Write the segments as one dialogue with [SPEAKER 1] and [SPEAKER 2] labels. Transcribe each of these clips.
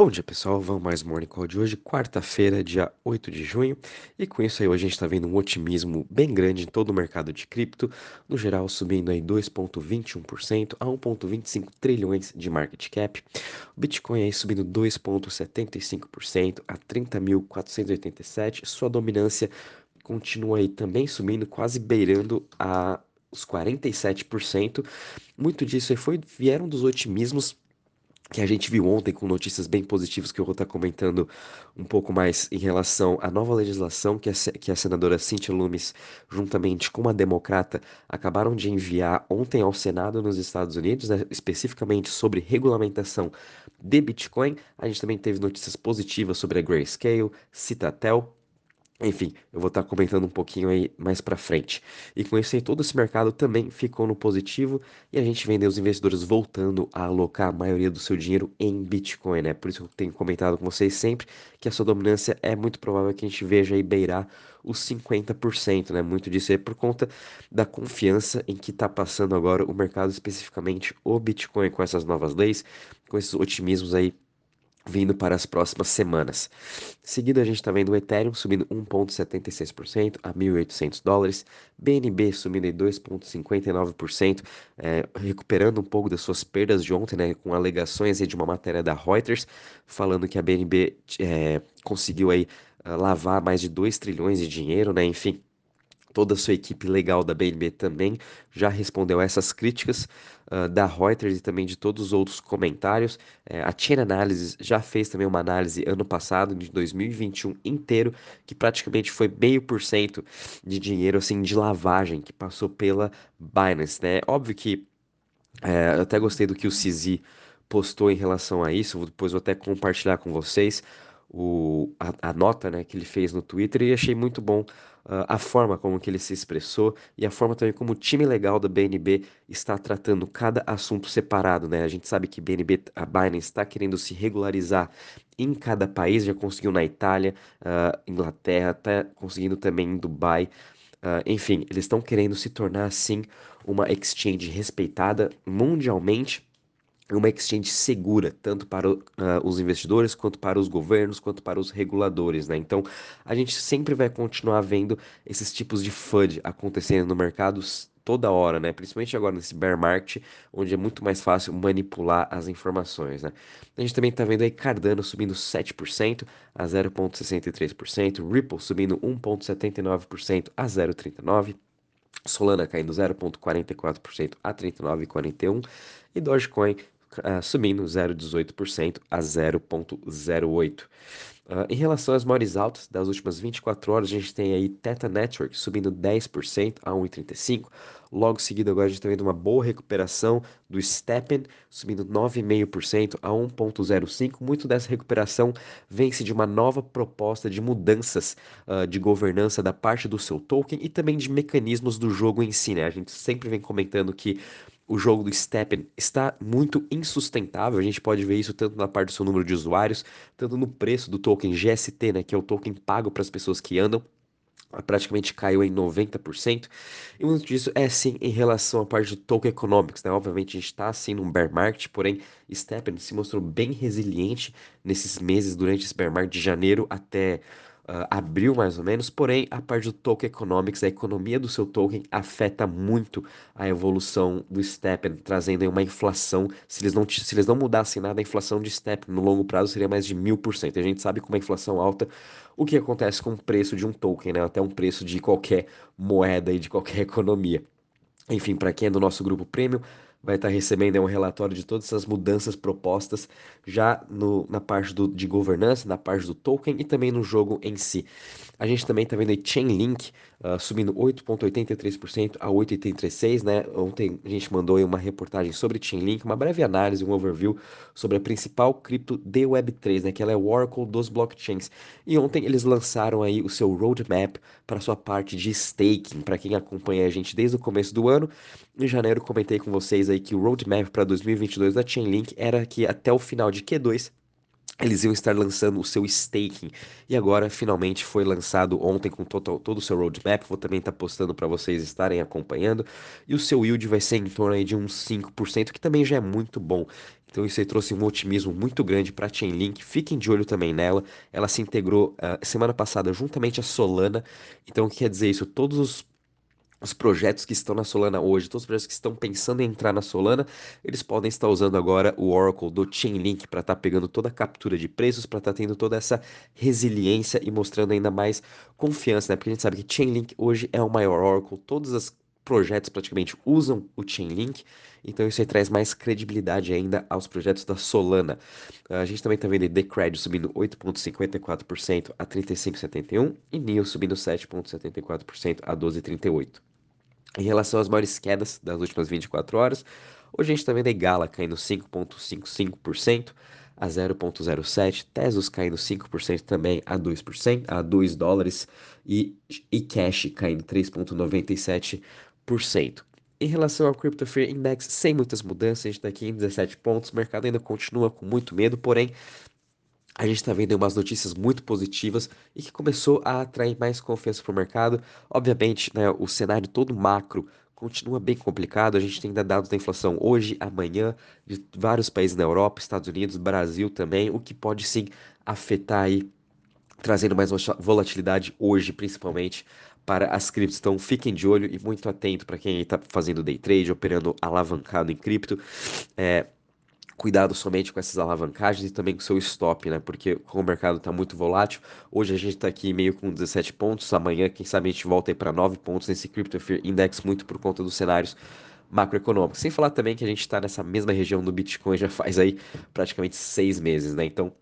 [SPEAKER 1] Bom dia pessoal, vamos mais Morning Call de hoje, quarta-feira, dia 8 de junho, e com isso aí hoje a gente está vendo um otimismo bem grande em todo o mercado de cripto, no geral subindo aí 2,21% a 1,25 trilhões de market cap, o Bitcoin aí subindo 2,75% a 30.487, sua dominância continua aí também subindo, quase beirando a os 47%, muito disso aí foi, vieram dos otimismos que a gente viu ontem com notícias bem positivas que eu vou estar comentando um pouco mais em relação à nova legislação que a, que a senadora Cynthia Lummis, juntamente com a democrata, acabaram de enviar ontem ao Senado nos Estados Unidos, né, especificamente sobre regulamentação de Bitcoin. A gente também teve notícias positivas sobre a Grayscale, Citatel, enfim, eu vou estar comentando um pouquinho aí mais para frente. E com isso aí, todo esse mercado também ficou no positivo e a gente vê os investidores voltando a alocar a maioria do seu dinheiro em Bitcoin, né? Por isso que eu tenho comentado com vocês sempre que a sua dominância é muito provável que a gente veja aí beirar os 50%, né? Muito disso é por conta da confiança em que está passando agora o mercado, especificamente o Bitcoin, com essas novas leis, com esses otimismos aí vindo para as próximas semanas. Seguido, a gente está vendo o Ethereum subindo 1,76% a 1.800 dólares, BNB subindo em 2,59%, é, recuperando um pouco das suas perdas de ontem, né, com alegações de uma matéria da Reuters, falando que a BNB é, conseguiu aí uh, lavar mais de 2 trilhões de dinheiro, né, enfim, toda a sua equipe legal da BNB também já respondeu a essas críticas uh, da Reuters e também de todos os outros comentários. É, a Chain Analysis já fez também uma análise ano passado, de 2021 inteiro, que praticamente foi meio por cento de dinheiro assim de lavagem que passou pela Binance, né? Óbvio que é, eu até gostei do que o CZ postou em relação a isso, depois vou até compartilhar com vocês o, a, a, nota né, que ele fez no Twitter e achei muito bom uh, a forma como que ele se expressou e a forma também como o time legal da BNB está tratando cada assunto separado, né? A gente sabe que BNB, a Binance está querendo se regularizar em cada país, já conseguiu na Itália, uh, Inglaterra, está conseguindo também em Dubai. Uh, enfim, eles estão querendo se tornar assim uma exchange respeitada mundialmente uma exchange segura, tanto para uh, os investidores, quanto para os governos, quanto para os reguladores, né? Então, a gente sempre vai continuar vendo esses tipos de FUD acontecendo no mercado toda hora, né? Principalmente agora nesse bear market, onde é muito mais fácil manipular as informações, né? A gente também tá vendo aí Cardano subindo 7% a 0.63%, Ripple subindo 1.79% a 0.39%, Solana caindo 0,44% a 39,41 e Dogecoin uh, subindo 0,18% a 0,08%. Uh, em relação às maiores altas das últimas 24 horas, a gente tem aí Teta Network subindo 10% a 1,35%. Logo seguido, agora a gente está vendo uma boa recuperação do Steppen, subindo 9,5% a 1,05%. Muito dessa recuperação vem-se de uma nova proposta de mudanças uh, de governança da parte do seu token e também de mecanismos do jogo em si. Né? A gente sempre vem comentando que o jogo do Steppen está muito insustentável. A gente pode ver isso tanto na parte do seu número de usuários, tanto no preço do token GST, né, que é o token pago para as pessoas que andam, praticamente caiu em 90%. E muito disso é sim em relação à parte do token economics, né? Obviamente a gente está assim num bear market, porém Steppen se mostrou bem resiliente nesses meses durante esse bear market de janeiro até uh, abril mais ou menos, porém a parte do token economics, a economia do seu token afeta muito a evolução do Steppen, trazendo uma inflação, se eles não, se eles não mudassem nada, a inflação de Steppen no longo prazo seria mais de mil por cento. A gente sabe com uma inflação alta, o que acontece com o preço de um token, né? até um preço de qualquer moeda e de qualquer economia. Enfim, para quem é do nosso grupo premium, vai estar recebendo um relatório de todas essas mudanças propostas já no, na parte do, de governança, na parte do token e também no jogo em si. A gente também está vendo aí Chainlink uh, subindo 8,83% a 8,86%, né? Ontem a gente mandou aí uma reportagem sobre Chainlink, uma breve análise, um overview sobre a principal cripto de Web3, né? Que ela é o Oracle dos blockchains. E ontem eles lançaram aí o seu roadmap para sua parte de staking. Para quem acompanha a gente desde o começo do ano, em janeiro comentei com vocês aí que o roadmap para 2022 da Chainlink era que até o final de Q2 eles iam estar lançando o seu staking. E agora, finalmente, foi lançado ontem com total, todo o seu roadmap. Vou também estar tá postando para vocês estarem acompanhando. E o seu yield vai ser em torno de uns 5%, que também já é muito bom. Então isso aí trouxe um otimismo muito grande para a Chainlink. Fiquem de olho também nela. Ela se integrou uh, semana passada juntamente a Solana. Então o que quer dizer isso? Todos os os projetos que estão na Solana hoje, todos os projetos que estão pensando em entrar na Solana, eles podem estar usando agora o Oracle do Chainlink para estar tá pegando toda a captura de preços, para estar tá tendo toda essa resiliência e mostrando ainda mais confiança, né? Porque a gente sabe que Chainlink hoje é o maior Oracle, todos os projetos praticamente usam o Chainlink, então isso aí traz mais credibilidade ainda aos projetos da Solana. A gente também está vendo Decred subindo 8,54% a 35,71% e NIO subindo 7,74% a 12,38%. Em relação às maiores quedas das últimas 24 horas, hoje a gente está vendo a Gala caindo 5,55% a 0,07%, Tesos caindo 5% também a 2%, a 2 dólares e, e Cash caindo 3,97%. Em relação ao Crypto Fear Index, sem muitas mudanças, a gente está aqui em 17 pontos, o mercado ainda continua com muito medo, porém a gente está vendo umas notícias muito positivas e que começou a atrair mais confiança para o mercado. Obviamente, né, o cenário todo macro continua bem complicado. A gente tem ainda dados da inflação hoje, amanhã, de vários países na Europa, Estados Unidos, Brasil também, o que pode sim afetar aí, trazendo mais volatilidade hoje, principalmente para as criptos. Então fiquem de olho e muito atento para quem está fazendo day trade, operando alavancado em cripto. É, cuidado somente com essas alavancagens e também com seu stop, né? Porque como o mercado está muito volátil, hoje a gente está aqui meio com 17 pontos, amanhã quem sabe a gente volta aí para 9 pontos nesse Crypto Fear Index, muito por conta dos cenários macroeconômicos. Sem falar também que a gente está nessa mesma região do Bitcoin já faz aí praticamente seis meses, né? Então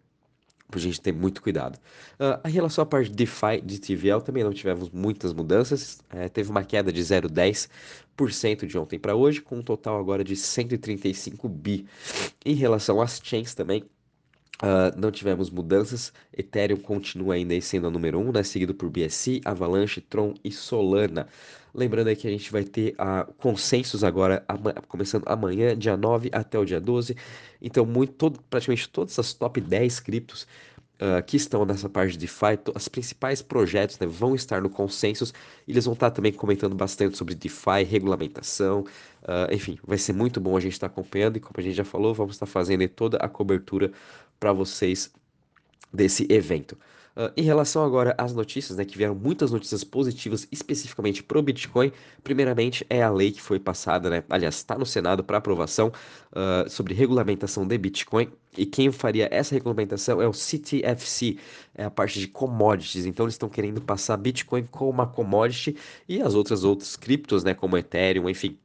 [SPEAKER 1] a gente ter muito cuidado. Uh, em relação à parte de DeFi de TVL, também não tivemos muitas mudanças. É, teve uma queda de 0,10% de ontem para hoje, com um total agora de 135 bi. Em relação às chains também, Uh, não tivemos mudanças. Ethereum continua ainda sendo a número 1, um, né? seguido por BSC, Avalanche, Tron e Solana. Lembrando aí que a gente vai ter uh, consensos agora, começando amanhã, dia 9 até o dia 12. Então, muito, todo, praticamente todas as top 10 criptos uh, que estão nessa parte de DeFi, os principais projetos né, vão estar no consensus. E eles vão estar também comentando bastante sobre DeFi, regulamentação, uh, enfim, vai ser muito bom a gente estar acompanhando. E como a gente já falou, vamos estar fazendo toda a cobertura para vocês desse evento. Uh, em relação agora às notícias, né, que vieram muitas notícias positivas especificamente para o Bitcoin, primeiramente é a lei que foi passada, né, aliás, está no Senado para aprovação uh, sobre regulamentação de Bitcoin, e quem faria essa regulamentação é o CTFC, é a parte de commodities, então eles estão querendo passar Bitcoin como uma commodity e as outras outras criptos, né, como Ethereum, enfim,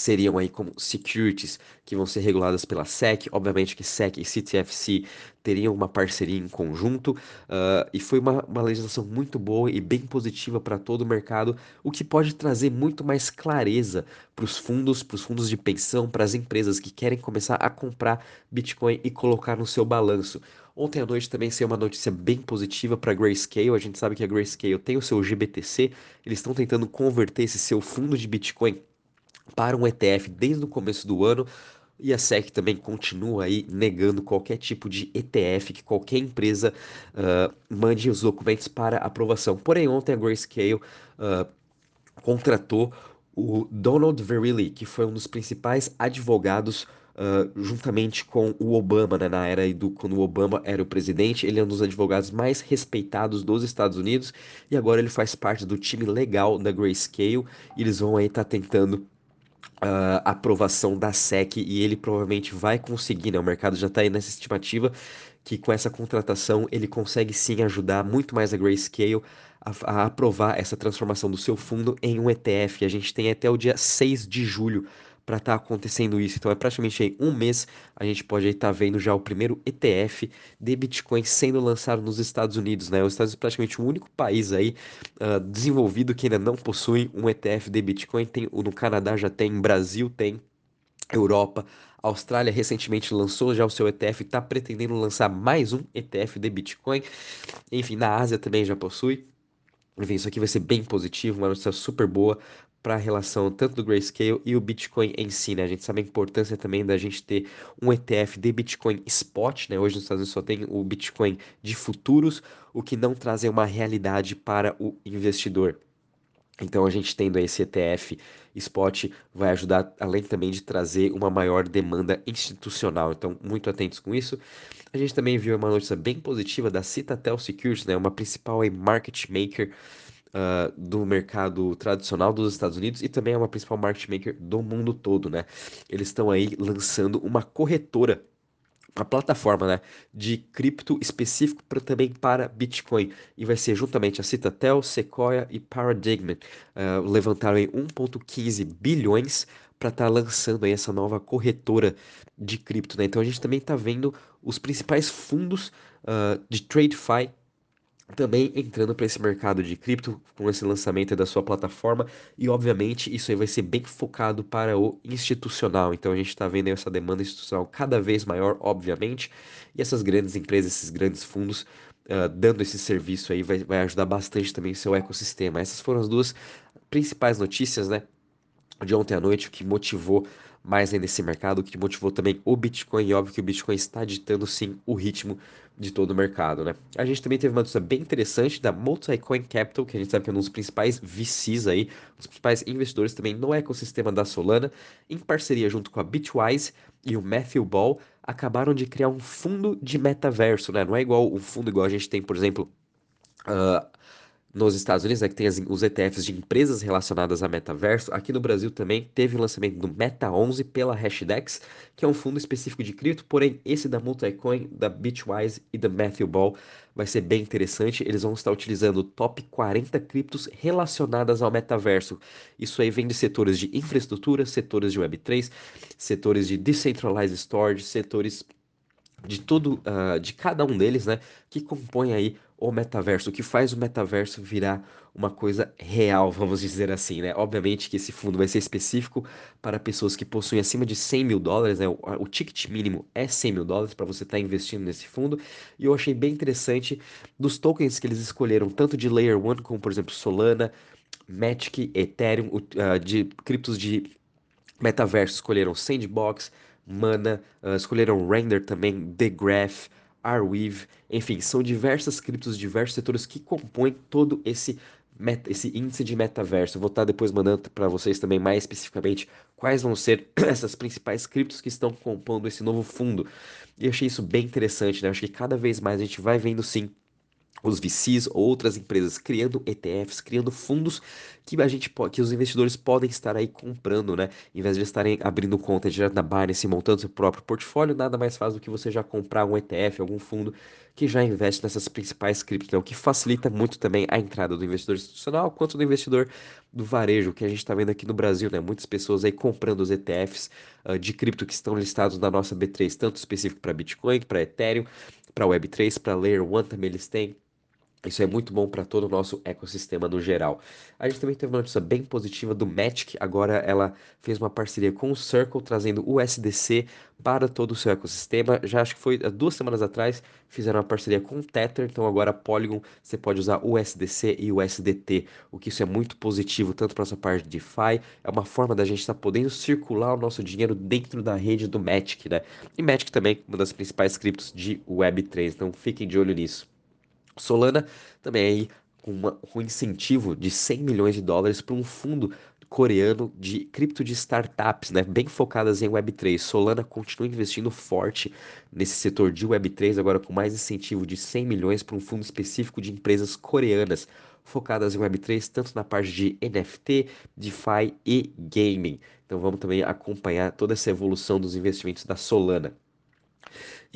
[SPEAKER 1] seriam aí como securities que vão ser reguladas pela SEC. Obviamente que SEC e CTFC teriam uma parceria em conjunto uh, e foi uma, uma legislação muito boa e bem positiva para todo o mercado, o que pode trazer muito mais clareza para os fundos, para os fundos de pensão, para as empresas que querem começar a comprar Bitcoin e colocar no seu balanço. Ontem à noite também saiu uma notícia bem positiva para a Grayscale. A gente sabe que a Grayscale tem o seu GBTC, eles estão tentando converter esse seu fundo de Bitcoin para um ETF desde o começo do ano. E a SEC também continua aí negando qualquer tipo de ETF que qualquer empresa uh, mande os documentos para aprovação. Porém, ontem a Grayscale uh, contratou o Donald Verrilli, que foi um dos principais advogados Uh, juntamente com o Obama, né, na era do quando o Obama era o presidente, ele é um dos advogados mais respeitados dos Estados Unidos e agora ele faz parte do time legal da Grayscale. E eles vão aí estar tá tentando uh, aprovação da SEC e ele provavelmente vai conseguir, né? O mercado já está aí nessa estimativa que com essa contratação ele consegue sim ajudar muito mais a Grayscale a, a aprovar essa transformação do seu fundo em um ETF. A gente tem até o dia 6 de julho para estar tá acontecendo isso. Então é praticamente aí um mês a gente pode estar tá vendo já o primeiro ETF de Bitcoin sendo lançado nos Estados Unidos, né? Os Estados Unidos é praticamente o único país aí uh, desenvolvido que ainda não possui um ETF de Bitcoin. Tem, no Canadá já tem, Brasil tem, Europa, a Austrália recentemente lançou já o seu ETF, está pretendendo lançar mais um ETF de Bitcoin. Enfim, na Ásia também já possui. Enfim, isso aqui vai ser bem positivo, uma notícia super boa para a relação tanto do Grayscale e o Bitcoin em si, né? A gente sabe a importância também da gente ter um ETF de Bitcoin Spot, né? Hoje nos Estados Unidos só tem o Bitcoin de futuros, o que não traz uma realidade para o investidor. Então a gente tendo esse ETF Spot vai ajudar, além também de trazer uma maior demanda institucional. Então, muito atentos com isso. A gente também viu uma notícia bem positiva da Citadel Securities, né, uma principal market maker uh, do mercado tradicional dos Estados Unidos e também é uma principal market maker do mundo todo, né? Eles estão aí lançando uma corretora a plataforma né, de cripto específico pra, também para Bitcoin. E vai ser juntamente a Citadel, Sequoia e Paradigm. Uh, levantaram 1,15 bilhões para estar tá lançando aí essa nova corretora de cripto. Né? Então a gente também está vendo os principais fundos uh, de TradeFi também entrando para esse mercado de cripto com esse lançamento da sua plataforma. E obviamente isso aí vai ser bem focado para o institucional. Então a gente está vendo essa demanda institucional cada vez maior obviamente. E essas grandes empresas esses grandes fundos uh, dando esse serviço aí vai, vai ajudar bastante também o seu ecossistema. Essas foram as duas principais notícias né de ontem à noite o que motivou mais ainda esse mercado, o que motivou também o Bitcoin, e óbvio que o Bitcoin está ditando sim o ritmo de todo o mercado, né? A gente também teve uma notícia bem interessante da Multicoin Capital, que a gente sabe que é um dos principais VCs aí, um dos principais investidores também no ecossistema da Solana, em parceria junto com a Bitwise e o Matthew Ball, acabaram de criar um fundo de metaverso, né? Não é igual um fundo igual a gente tem, por exemplo, uh, nos Estados Unidos, né, que tem as, os ETFs de empresas relacionadas a metaverso, aqui no Brasil também teve o lançamento do Meta 11 pela Hashdex, que é um fundo específico de cripto, porém esse da Multicoin, da Bitwise e da Matthew Ball vai ser bem interessante. Eles vão estar utilizando o top 40 criptos relacionadas ao metaverso. Isso aí vem de setores de infraestrutura, setores de Web3, setores de decentralized storage, setores de tudo, uh, de cada um deles, né, que compõe aí o metaverso, o que faz o metaverso virar uma coisa real, vamos dizer assim, né? Obviamente que esse fundo vai ser específico para pessoas que possuem acima de 100 mil dólares, né? O, ticket mínimo é 100 mil dólares para você estar tá investindo nesse fundo. E eu achei bem interessante dos tokens que eles escolheram, tanto de Layer 1 como, por exemplo, Solana, Matic, Ethereum, uh, de criptos de metaverso, escolheram Sandbox, Mana, uh, escolheram Render também, The Graph, Arweave, enfim, são diversas criptos, diversos setores que compõem todo esse Meta, esse índice de metaverso. Vou estar depois mandando para vocês também mais especificamente quais vão ser essas principais criptos que estão compondo esse novo fundo. E eu achei isso bem interessante, né? Eu acho que cada vez mais a gente vai vendo sim os VCs ou outras empresas criando ETFs, criando fundos que a gente que os investidores podem estar aí comprando, né? Em vez de estarem abrindo conta direto na Binance e montando seu próprio portfólio, nada mais faz do que você já comprar um ETF, algum fundo que já investe nessas principais criptos, né? o que facilita muito também a entrada do investidor institucional quanto do investidor do varejo, que a gente está vendo aqui no Brasil, né? Muitas pessoas aí comprando os ETFs uh, de cripto que estão listados na nossa B3, tanto específico para Bitcoin, para Ethereum, para Web3, para Layer 1 também eles têm. Isso é muito bom para todo o nosso ecossistema no geral. A gente também teve uma notícia bem positiva do Matic. Agora ela fez uma parceria com o Circle, trazendo o USDC para todo o seu ecossistema. Já acho que foi duas semanas atrás, fizeram uma parceria com o Tether. Então agora Polygon você pode usar o USDC e o USDT. O que isso é muito positivo, tanto para essa parte de DeFi. É uma forma da gente estar tá podendo circular o nosso dinheiro dentro da rede do Matic, né? E Matic também, uma das principais criptos de Web3. Então fiquem de olho nisso. Solana também aí com, uma, um incentivo de 100 milhões de dólares para um fundo coreano de cripto de startups, né, bem focadas em Web3. Solana continua investindo forte nesse setor de Web3, agora com mais incentivo de 100 milhões para um fundo específico de empresas coreanas focadas em Web3, tanto na parte de NFT, DeFi e gaming. Então vamos também acompanhar toda essa evolução dos investimentos da Solana.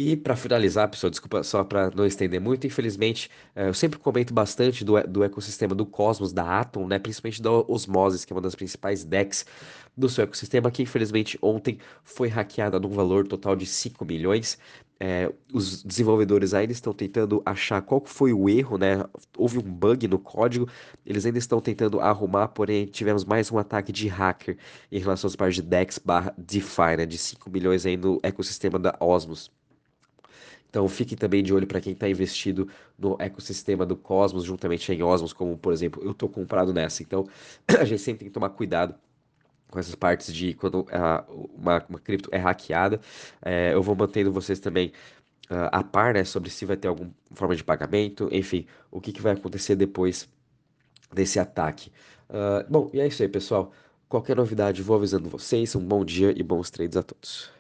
[SPEAKER 1] E para finalizar, pessoal, desculpa só para não estender muito, infelizmente, eh, eu sempre comento bastante do, do ecossistema do Cosmos, da Atom, né? Principalmente da Osmosis, que é uma das principais DEX do seu ecossistema, que infelizmente ontem foi hackeada num valor total de 5 milhões. É, os desenvolvedores ainda estão tentando achar qual foi o erro, né? Houve um bug no código, eles ainda estão tentando arrumar, porém tivemos mais um ataque de hacker em relação às partes de DEX barra DeFi, né? De 5 milhões aí no ecossistema da Osmos. Então fiquem também de olho para quem está investido no ecossistema do Cosmos, juntamente em Osmos, como por exemplo, eu estou comprado nessa. Então a gente sempre tem que tomar cuidado com essas partes de quando a, uma, uma cripto é hackeada. É, eu vou mantendo vocês também uh, a par, né, sobre se vai ter alguma forma de pagamento, enfim, o que, que vai acontecer depois desse ataque. Uh, bom, e é isso aí, pessoal. Qualquer novidade, vou avisando vocês. Um bom dia e bons trades a todos.